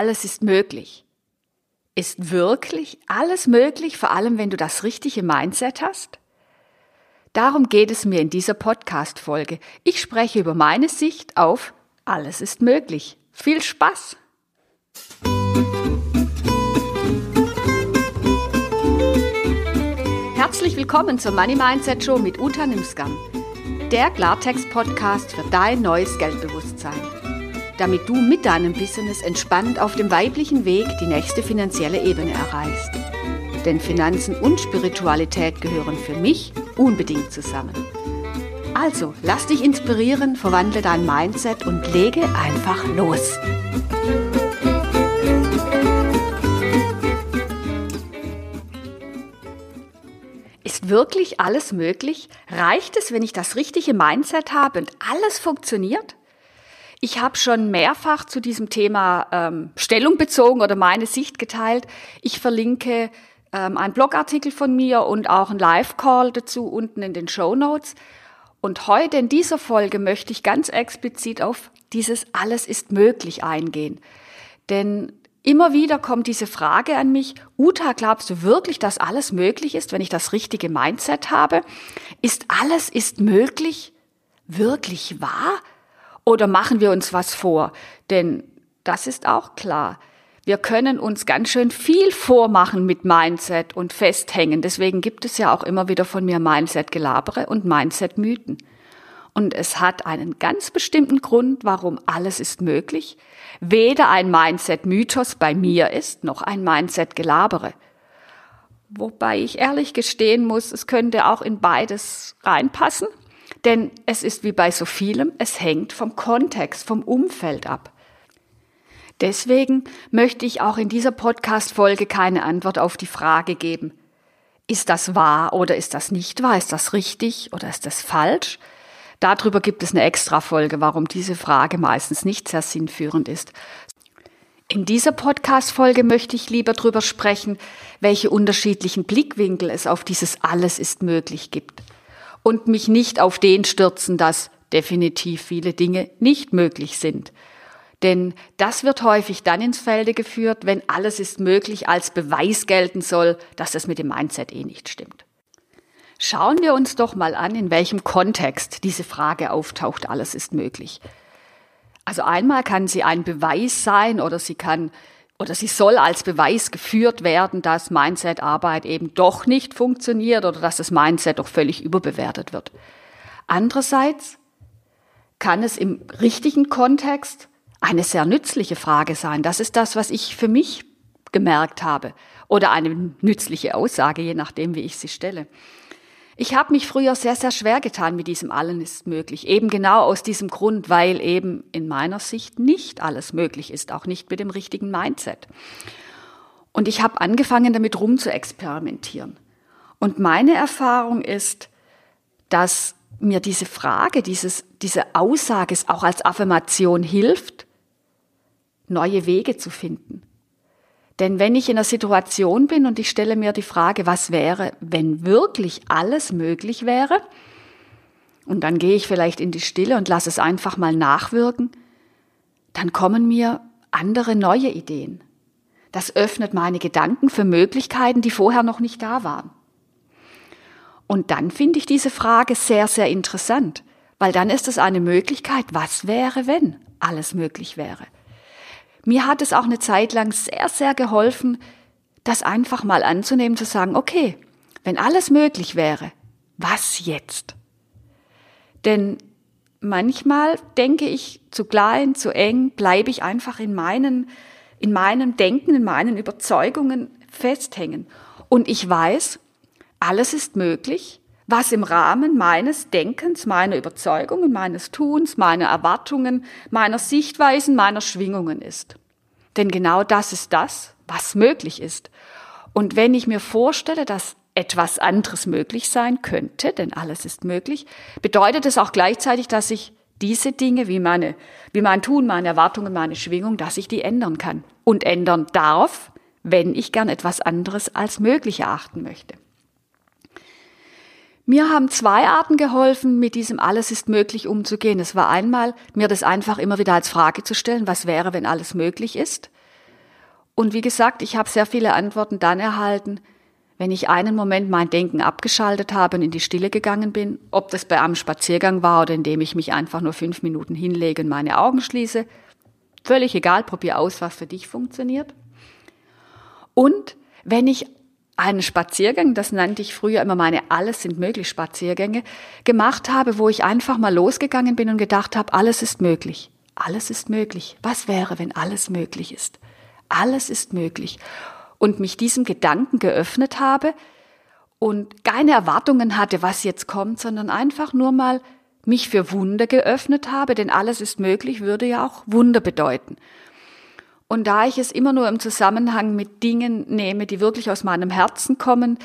alles ist möglich. Ist wirklich alles möglich, vor allem wenn du das richtige Mindset hast? Darum geht es mir in dieser Podcast-Folge. Ich spreche über meine Sicht auf alles ist möglich. Viel Spaß! Herzlich willkommen zur Money Mindset Show mit Uta Nimskam, der Klartext-Podcast für dein neues Geldbewusstsein damit du mit deinem Business entspannt auf dem weiblichen Weg die nächste finanzielle Ebene erreichst. Denn Finanzen und Spiritualität gehören für mich unbedingt zusammen. Also, lass dich inspirieren, verwandle dein Mindset und lege einfach los. Ist wirklich alles möglich? Reicht es, wenn ich das richtige Mindset habe und alles funktioniert? Ich habe schon mehrfach zu diesem Thema ähm, Stellung bezogen oder meine Sicht geteilt. Ich verlinke ähm, einen Blogartikel von mir und auch einen Live-Call dazu unten in den Show Notes. Und heute in dieser Folge möchte ich ganz explizit auf dieses Alles ist möglich eingehen. Denn immer wieder kommt diese Frage an mich, Uta, glaubst du wirklich, dass alles möglich ist, wenn ich das richtige Mindset habe? Ist alles ist möglich wirklich wahr? Oder machen wir uns was vor? Denn das ist auch klar. Wir können uns ganz schön viel vormachen mit Mindset und festhängen. Deswegen gibt es ja auch immer wieder von mir Mindset-Gelabere und Mindset-Mythen. Und es hat einen ganz bestimmten Grund, warum alles ist möglich. Weder ein Mindset-Mythos bei mir ist, noch ein Mindset-Gelabere. Wobei ich ehrlich gestehen muss, es könnte auch in beides reinpassen. Denn es ist wie bei so vielem, es hängt vom Kontext, vom Umfeld ab. Deswegen möchte ich auch in dieser Podcast-Folge keine Antwort auf die Frage geben, ist das wahr oder ist das nicht wahr? Ist das richtig oder ist das falsch? Darüber gibt es eine Extra-Folge, warum diese Frage meistens nicht sehr sinnführend ist. In dieser Podcast-Folge möchte ich lieber darüber sprechen, welche unterschiedlichen Blickwinkel es auf dieses Alles ist möglich gibt und mich nicht auf den stürzen, dass definitiv viele Dinge nicht möglich sind. Denn das wird häufig dann ins Felde geführt, wenn alles ist möglich als Beweis gelten soll, dass das mit dem Mindset eh nicht stimmt. Schauen wir uns doch mal an, in welchem Kontext diese Frage auftaucht, alles ist möglich. Also einmal kann sie ein Beweis sein oder sie kann oder sie soll als Beweis geführt werden, dass Mindset-Arbeit eben doch nicht funktioniert oder dass das Mindset doch völlig überbewertet wird. Andererseits kann es im richtigen Kontext eine sehr nützliche Frage sein. Das ist das, was ich für mich gemerkt habe. Oder eine nützliche Aussage, je nachdem, wie ich sie stelle. Ich habe mich früher sehr, sehr schwer getan mit diesem Allen ist möglich. Eben genau aus diesem Grund, weil eben in meiner Sicht nicht alles möglich ist, auch nicht mit dem richtigen Mindset. Und ich habe angefangen, damit rum zu experimentieren. Und meine Erfahrung ist, dass mir diese Frage, dieses, diese Aussage auch als Affirmation hilft, neue Wege zu finden. Denn wenn ich in einer Situation bin und ich stelle mir die Frage, was wäre, wenn wirklich alles möglich wäre, und dann gehe ich vielleicht in die Stille und lasse es einfach mal nachwirken, dann kommen mir andere neue Ideen. Das öffnet meine Gedanken für Möglichkeiten, die vorher noch nicht da waren. Und dann finde ich diese Frage sehr, sehr interessant, weil dann ist es eine Möglichkeit, was wäre, wenn alles möglich wäre. Mir hat es auch eine Zeit lang sehr, sehr geholfen, das einfach mal anzunehmen, zu sagen, okay, wenn alles möglich wäre, was jetzt? Denn manchmal denke ich zu klein, zu eng, bleibe ich einfach in meinen, in meinem Denken, in meinen Überzeugungen festhängen. Und ich weiß, alles ist möglich, was im Rahmen meines Denkens, meiner Überzeugungen, meines Tuns, meiner Erwartungen, meiner Sichtweisen, meiner Schwingungen ist. Denn genau das ist das, was möglich ist. Und wenn ich mir vorstelle, dass etwas anderes möglich sein könnte, denn alles ist möglich, bedeutet es auch gleichzeitig, dass ich diese Dinge, wie meine, wie mein Tun, meine Erwartungen, meine Schwingung, dass ich die ändern kann und ändern darf, wenn ich gern etwas anderes als möglich erachten möchte. Mir haben zwei Arten geholfen, mit diesem alles ist möglich umzugehen. Es war einmal, mir das einfach immer wieder als Frage zu stellen, was wäre, wenn alles möglich ist? Und wie gesagt, ich habe sehr viele Antworten dann erhalten, wenn ich einen Moment mein Denken abgeschaltet habe und in die Stille gegangen bin, ob das bei einem Spaziergang war oder indem ich mich einfach nur fünf Minuten hinlege und meine Augen schließe, völlig egal, probier aus, was für dich funktioniert. Und wenn ich einen Spaziergang, das nannte ich früher immer meine Alles sind möglich Spaziergänge, gemacht habe, wo ich einfach mal losgegangen bin und gedacht habe, alles ist möglich. Alles ist möglich. Was wäre, wenn alles möglich ist? Alles ist möglich und mich diesem Gedanken geöffnet habe und keine Erwartungen hatte, was jetzt kommt, sondern einfach nur mal mich für Wunder geöffnet habe, denn alles ist möglich, würde ja auch Wunder bedeuten. Und da ich es immer nur im Zusammenhang mit Dingen nehme, die wirklich aus meinem Herzen kommen,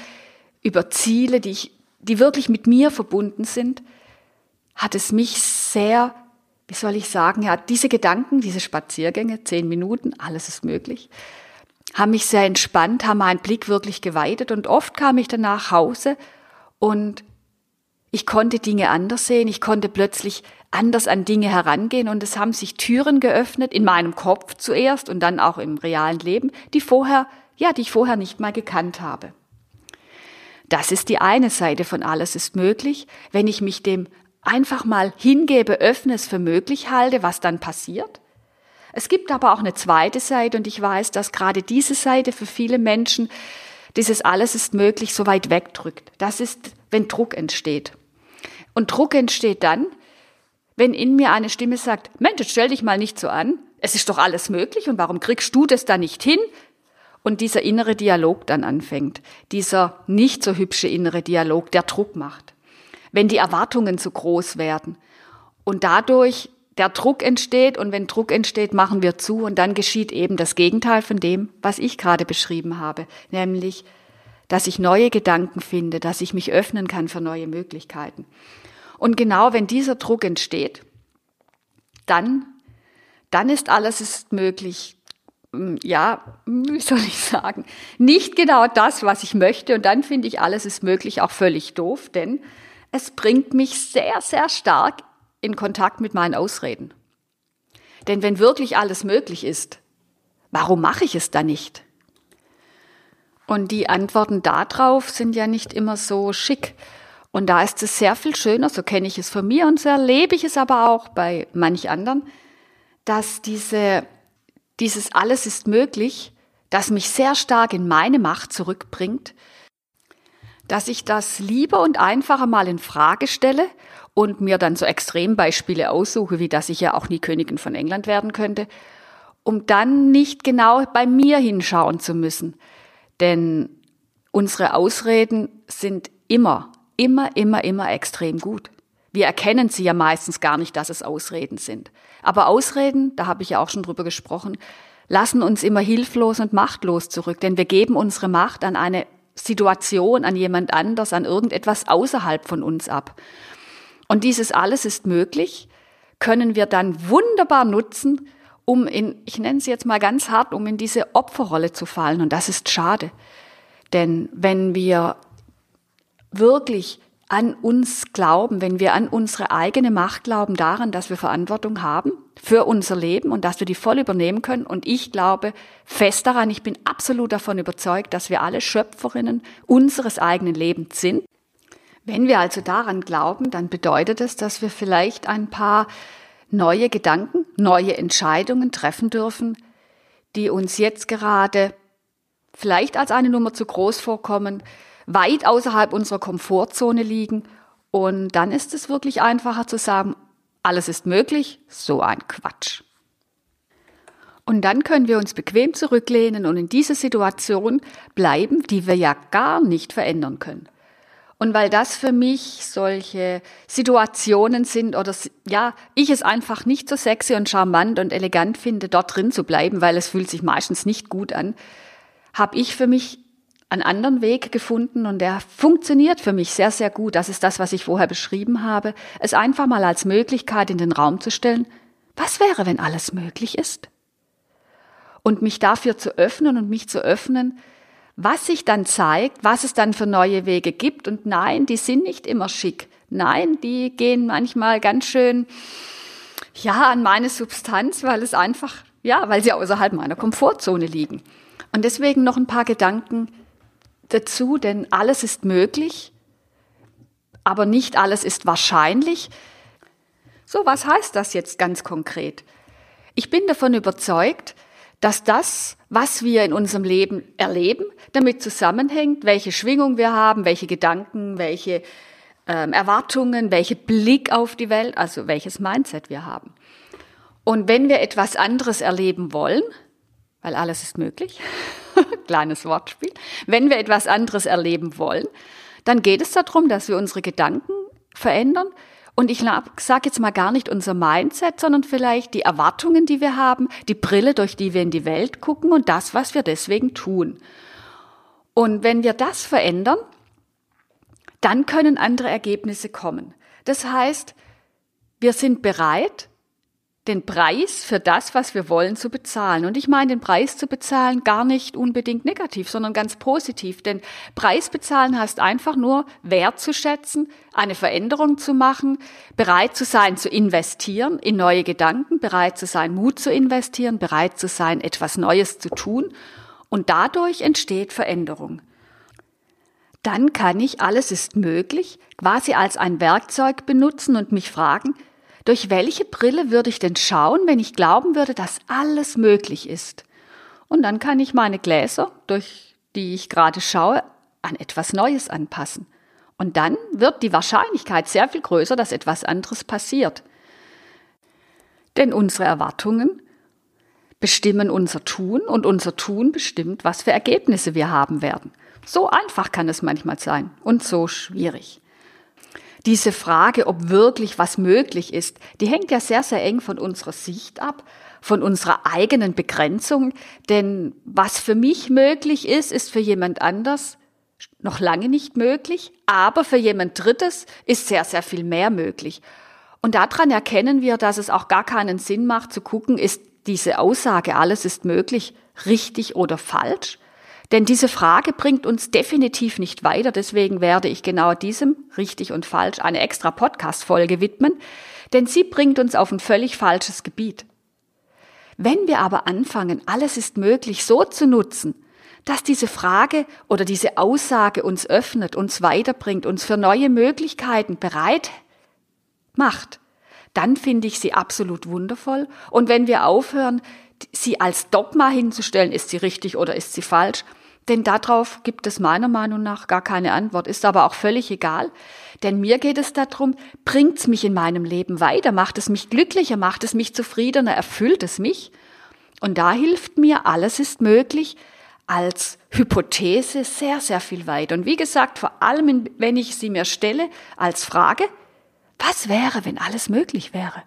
über Ziele, die ich, die wirklich mit mir verbunden sind, hat es mich sehr, wie soll ich sagen, ja, diese Gedanken, diese Spaziergänge, zehn Minuten, alles ist möglich, haben mich sehr entspannt, haben meinen Blick wirklich geweitet und oft kam ich dann nach Hause und ich konnte Dinge anders sehen, ich konnte plötzlich anders an Dinge herangehen und es haben sich Türen geöffnet in meinem Kopf zuerst und dann auch im realen Leben, die vorher, ja, die ich vorher nicht mal gekannt habe. Das ist die eine Seite von alles ist möglich, wenn ich mich dem einfach mal hingebe, öffne es für möglich halte, was dann passiert. Es gibt aber auch eine zweite Seite und ich weiß, dass gerade diese Seite für viele Menschen dieses alles ist möglich so weit wegdrückt. Das ist, wenn Druck entsteht. Und Druck entsteht dann, wenn in mir eine Stimme sagt, Mensch, stell dich mal nicht so an, es ist doch alles möglich und warum kriegst du das da nicht hin? Und dieser innere Dialog dann anfängt, dieser nicht so hübsche innere Dialog, der Druck macht. Wenn die Erwartungen zu groß werden und dadurch der Druck entsteht und wenn Druck entsteht, machen wir zu und dann geschieht eben das Gegenteil von dem, was ich gerade beschrieben habe, nämlich, dass ich neue Gedanken finde, dass ich mich öffnen kann für neue Möglichkeiten. Und genau wenn dieser Druck entsteht, dann, dann ist alles ist möglich. Hm, ja, wie soll ich sagen? Nicht genau das, was ich möchte. Und dann finde ich, alles ist möglich auch völlig doof, denn es bringt mich sehr, sehr stark in Kontakt mit meinen Ausreden. Denn wenn wirklich alles möglich ist, warum mache ich es dann nicht? Und die Antworten darauf sind ja nicht immer so schick. Und da ist es sehr viel schöner, so kenne ich es von mir und so erlebe ich es aber auch bei manch anderen, dass diese, dieses alles ist möglich, das mich sehr stark in meine Macht zurückbringt, dass ich das lieber und einfacher mal in Frage stelle und mir dann so Extrembeispiele aussuche, wie dass ich ja auch nie Königin von England werden könnte, um dann nicht genau bei mir hinschauen zu müssen. Denn unsere Ausreden sind immer, immer, immer, immer extrem gut. Wir erkennen sie ja meistens gar nicht, dass es Ausreden sind. Aber Ausreden, da habe ich ja auch schon drüber gesprochen, lassen uns immer hilflos und machtlos zurück, denn wir geben unsere Macht an eine Situation, an jemand anders, an irgendetwas außerhalb von uns ab. Und dieses alles ist möglich, können wir dann wunderbar nutzen, um in, ich nenne es jetzt mal ganz hart, um in diese Opferrolle zu fallen. Und das ist schade. Denn wenn wir wirklich an uns glauben, wenn wir an unsere eigene Macht glauben, daran, dass wir Verantwortung haben für unser Leben und dass wir die voll übernehmen können. Und ich glaube fest daran, ich bin absolut davon überzeugt, dass wir alle Schöpferinnen unseres eigenen Lebens sind. Wenn wir also daran glauben, dann bedeutet es, dass wir vielleicht ein paar neue Gedanken, neue Entscheidungen treffen dürfen, die uns jetzt gerade vielleicht als eine Nummer zu groß vorkommen, weit außerhalb unserer Komfortzone liegen. Und dann ist es wirklich einfacher zu sagen, alles ist möglich, so ein Quatsch. Und dann können wir uns bequem zurücklehnen und in dieser Situation bleiben, die wir ja gar nicht verändern können. Und weil das für mich solche Situationen sind oder ja, ich es einfach nicht so sexy und charmant und elegant finde, dort drin zu bleiben, weil es fühlt sich meistens nicht gut an, habe ich für mich einen anderen Weg gefunden und der funktioniert für mich sehr, sehr gut. Das ist das, was ich vorher beschrieben habe. Es einfach mal als Möglichkeit in den Raum zu stellen. Was wäre, wenn alles möglich ist? Und mich dafür zu öffnen und mich zu öffnen, was sich dann zeigt, was es dann für neue Wege gibt. Und nein, die sind nicht immer schick. Nein, die gehen manchmal ganz schön, ja, an meine Substanz, weil es einfach Ja, weil sie außerhalb meiner Komfortzone liegen. Und deswegen noch ein paar Gedanken dazu, denn alles ist möglich, aber nicht alles ist wahrscheinlich. So, was heißt das jetzt ganz konkret? Ich bin davon überzeugt, dass das, was wir in unserem Leben erleben, damit zusammenhängt, welche Schwingung wir haben, welche Gedanken, welche ähm, Erwartungen, welche Blick auf die Welt, also welches Mindset wir haben. Und wenn wir etwas anderes erleben wollen, weil alles ist möglich, kleines Wortspiel, wenn wir etwas anderes erleben wollen, dann geht es darum, dass wir unsere Gedanken verändern. Und ich sage jetzt mal gar nicht unser Mindset, sondern vielleicht die Erwartungen, die wir haben, die Brille, durch die wir in die Welt gucken und das, was wir deswegen tun. Und wenn wir das verändern, dann können andere Ergebnisse kommen. Das heißt, wir sind bereit, den Preis für das, was wir wollen, zu bezahlen. Und ich meine den Preis zu bezahlen gar nicht unbedingt negativ, sondern ganz positiv. Denn Preis bezahlen heißt einfach nur wertzuschätzen, eine Veränderung zu machen, bereit zu sein zu investieren in neue Gedanken, bereit zu sein, Mut zu investieren, bereit zu sein, etwas Neues zu tun. Und dadurch entsteht Veränderung. Dann kann ich, alles ist möglich, quasi als ein Werkzeug benutzen und mich fragen, durch welche Brille würde ich denn schauen, wenn ich glauben würde, dass alles möglich ist? Und dann kann ich meine Gläser, durch die ich gerade schaue, an etwas Neues anpassen. Und dann wird die Wahrscheinlichkeit sehr viel größer, dass etwas anderes passiert. Denn unsere Erwartungen bestimmen unser Tun und unser Tun bestimmt, was für Ergebnisse wir haben werden. So einfach kann es manchmal sein und so schwierig diese Frage, ob wirklich was möglich ist, die hängt ja sehr, sehr eng von unserer Sicht ab, von unserer eigenen Begrenzung. Denn was für mich möglich ist, ist für jemand anders noch lange nicht möglich, aber für jemand Drittes ist sehr, sehr viel mehr möglich. Und daran erkennen wir, dass es auch gar keinen Sinn macht zu gucken, ist diese Aussage, alles ist möglich, richtig oder falsch, denn diese Frage bringt uns definitiv nicht weiter. Deswegen werde ich genau diesem, richtig und falsch, eine extra Podcast-Folge widmen. Denn sie bringt uns auf ein völlig falsches Gebiet. Wenn wir aber anfangen, alles ist möglich so zu nutzen, dass diese Frage oder diese Aussage uns öffnet, uns weiterbringt, uns für neue Möglichkeiten bereit macht, dann finde ich sie absolut wundervoll. Und wenn wir aufhören, sie als Dogma hinzustellen, ist sie richtig oder ist sie falsch, denn darauf gibt es meiner Meinung nach gar keine Antwort, ist aber auch völlig egal. Denn mir geht es darum, bringt es mich in meinem Leben weiter, macht es mich glücklicher, macht es mich zufriedener, erfüllt es mich. Und da hilft mir, alles ist möglich, als Hypothese sehr, sehr viel weiter. Und wie gesagt, vor allem, wenn ich sie mir stelle, als Frage, was wäre, wenn alles möglich wäre?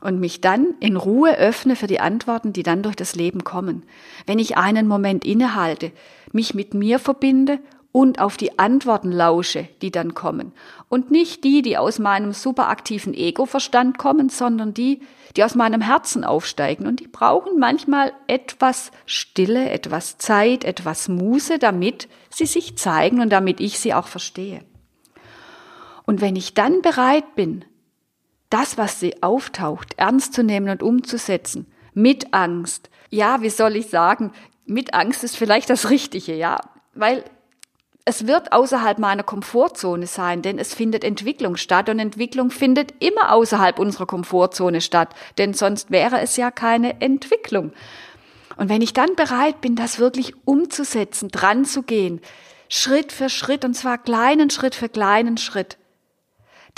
Und mich dann in Ruhe öffne für die Antworten, die dann durch das Leben kommen. Wenn ich einen Moment innehalte, mich mit mir verbinde und auf die Antworten lausche, die dann kommen. Und nicht die, die aus meinem superaktiven Ego-Verstand kommen, sondern die, die aus meinem Herzen aufsteigen. Und die brauchen manchmal etwas Stille, etwas Zeit, etwas Muße, damit sie sich zeigen und damit ich sie auch verstehe. Und wenn ich dann bereit bin, das, was sie auftaucht, ernst zu nehmen und umzusetzen, mit Angst. Ja, wie soll ich sagen, mit Angst ist vielleicht das Richtige, ja, weil es wird außerhalb meiner Komfortzone sein, denn es findet Entwicklung statt und Entwicklung findet immer außerhalb unserer Komfortzone statt, denn sonst wäre es ja keine Entwicklung. Und wenn ich dann bereit bin, das wirklich umzusetzen, dran zu gehen, Schritt für Schritt und zwar kleinen Schritt für kleinen Schritt,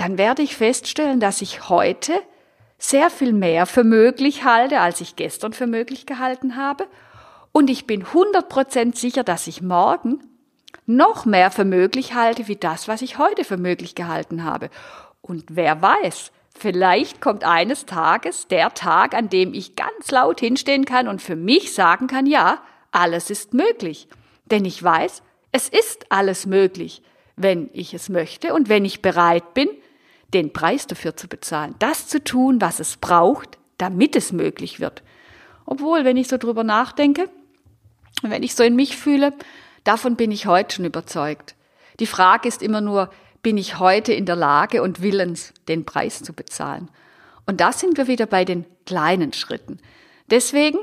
dann werde ich feststellen, dass ich heute sehr viel mehr für möglich halte, als ich gestern für möglich gehalten habe. Und ich bin 100% sicher, dass ich morgen noch mehr für möglich halte, wie das, was ich heute für möglich gehalten habe. Und wer weiß, vielleicht kommt eines Tages der Tag, an dem ich ganz laut hinstehen kann und für mich sagen kann, ja, alles ist möglich. Denn ich weiß, es ist alles möglich, wenn ich es möchte und wenn ich bereit bin, den Preis dafür zu bezahlen, das zu tun, was es braucht, damit es möglich wird. Obwohl, wenn ich so drüber nachdenke, wenn ich so in mich fühle, davon bin ich heute schon überzeugt. Die Frage ist immer nur, bin ich heute in der Lage und willens, den Preis zu bezahlen? Und da sind wir wieder bei den kleinen Schritten. Deswegen,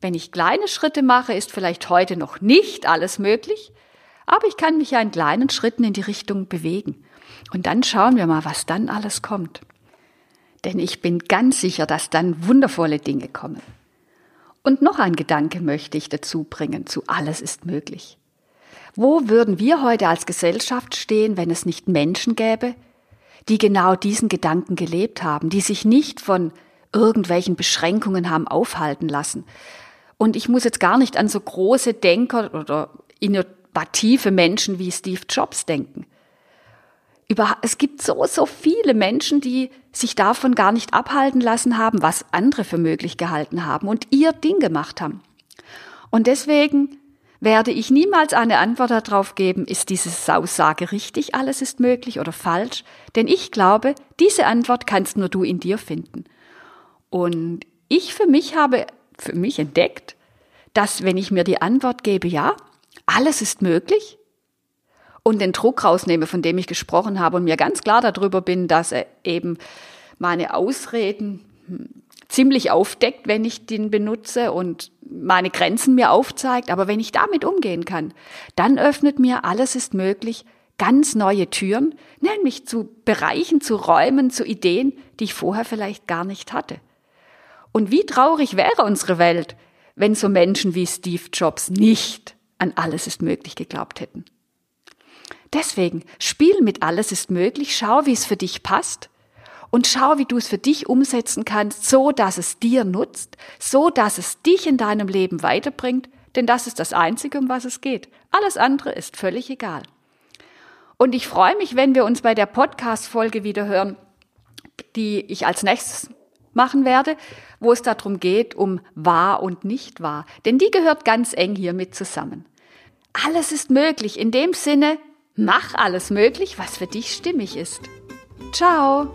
wenn ich kleine Schritte mache, ist vielleicht heute noch nicht alles möglich, aber ich kann mich ja in kleinen Schritten in die Richtung bewegen. Und dann schauen wir mal, was dann alles kommt. Denn ich bin ganz sicher, dass dann wundervolle Dinge kommen. Und noch ein Gedanke möchte ich dazu bringen, zu alles ist möglich. Wo würden wir heute als Gesellschaft stehen, wenn es nicht Menschen gäbe, die genau diesen Gedanken gelebt haben, die sich nicht von irgendwelchen Beschränkungen haben aufhalten lassen. Und ich muss jetzt gar nicht an so große Denker oder innovative Menschen wie Steve Jobs denken. Über, es gibt so, so viele Menschen, die sich davon gar nicht abhalten lassen haben, was andere für möglich gehalten haben und ihr Ding gemacht haben. Und deswegen werde ich niemals eine Antwort darauf geben, ist diese Aussage richtig, alles ist möglich oder falsch, denn ich glaube, diese Antwort kannst nur du in dir finden. Und ich für mich habe für mich entdeckt, dass wenn ich mir die Antwort gebe, ja, alles ist möglich, und den Druck rausnehme, von dem ich gesprochen habe und mir ganz klar darüber bin, dass er eben meine Ausreden hm, ziemlich aufdeckt, wenn ich den benutze und meine Grenzen mir aufzeigt. Aber wenn ich damit umgehen kann, dann öffnet mir alles ist möglich ganz neue Türen, nämlich zu Bereichen, zu Räumen, zu Ideen, die ich vorher vielleicht gar nicht hatte. Und wie traurig wäre unsere Welt, wenn so Menschen wie Steve Jobs nicht an alles ist möglich geglaubt hätten. Deswegen, spiel mit alles ist möglich, schau, wie es für dich passt und schau, wie du es für dich umsetzen kannst, so dass es dir nutzt, so dass es dich in deinem Leben weiterbringt, denn das ist das Einzige, um was es geht. Alles andere ist völlig egal. Und ich freue mich, wenn wir uns bei der Podcast-Folge wieder hören, die ich als nächstes machen werde, wo es darum geht, um wahr und nicht wahr. Denn die gehört ganz eng hiermit zusammen. Alles ist möglich in dem Sinne, Mach alles möglich, was für dich stimmig ist. Ciao!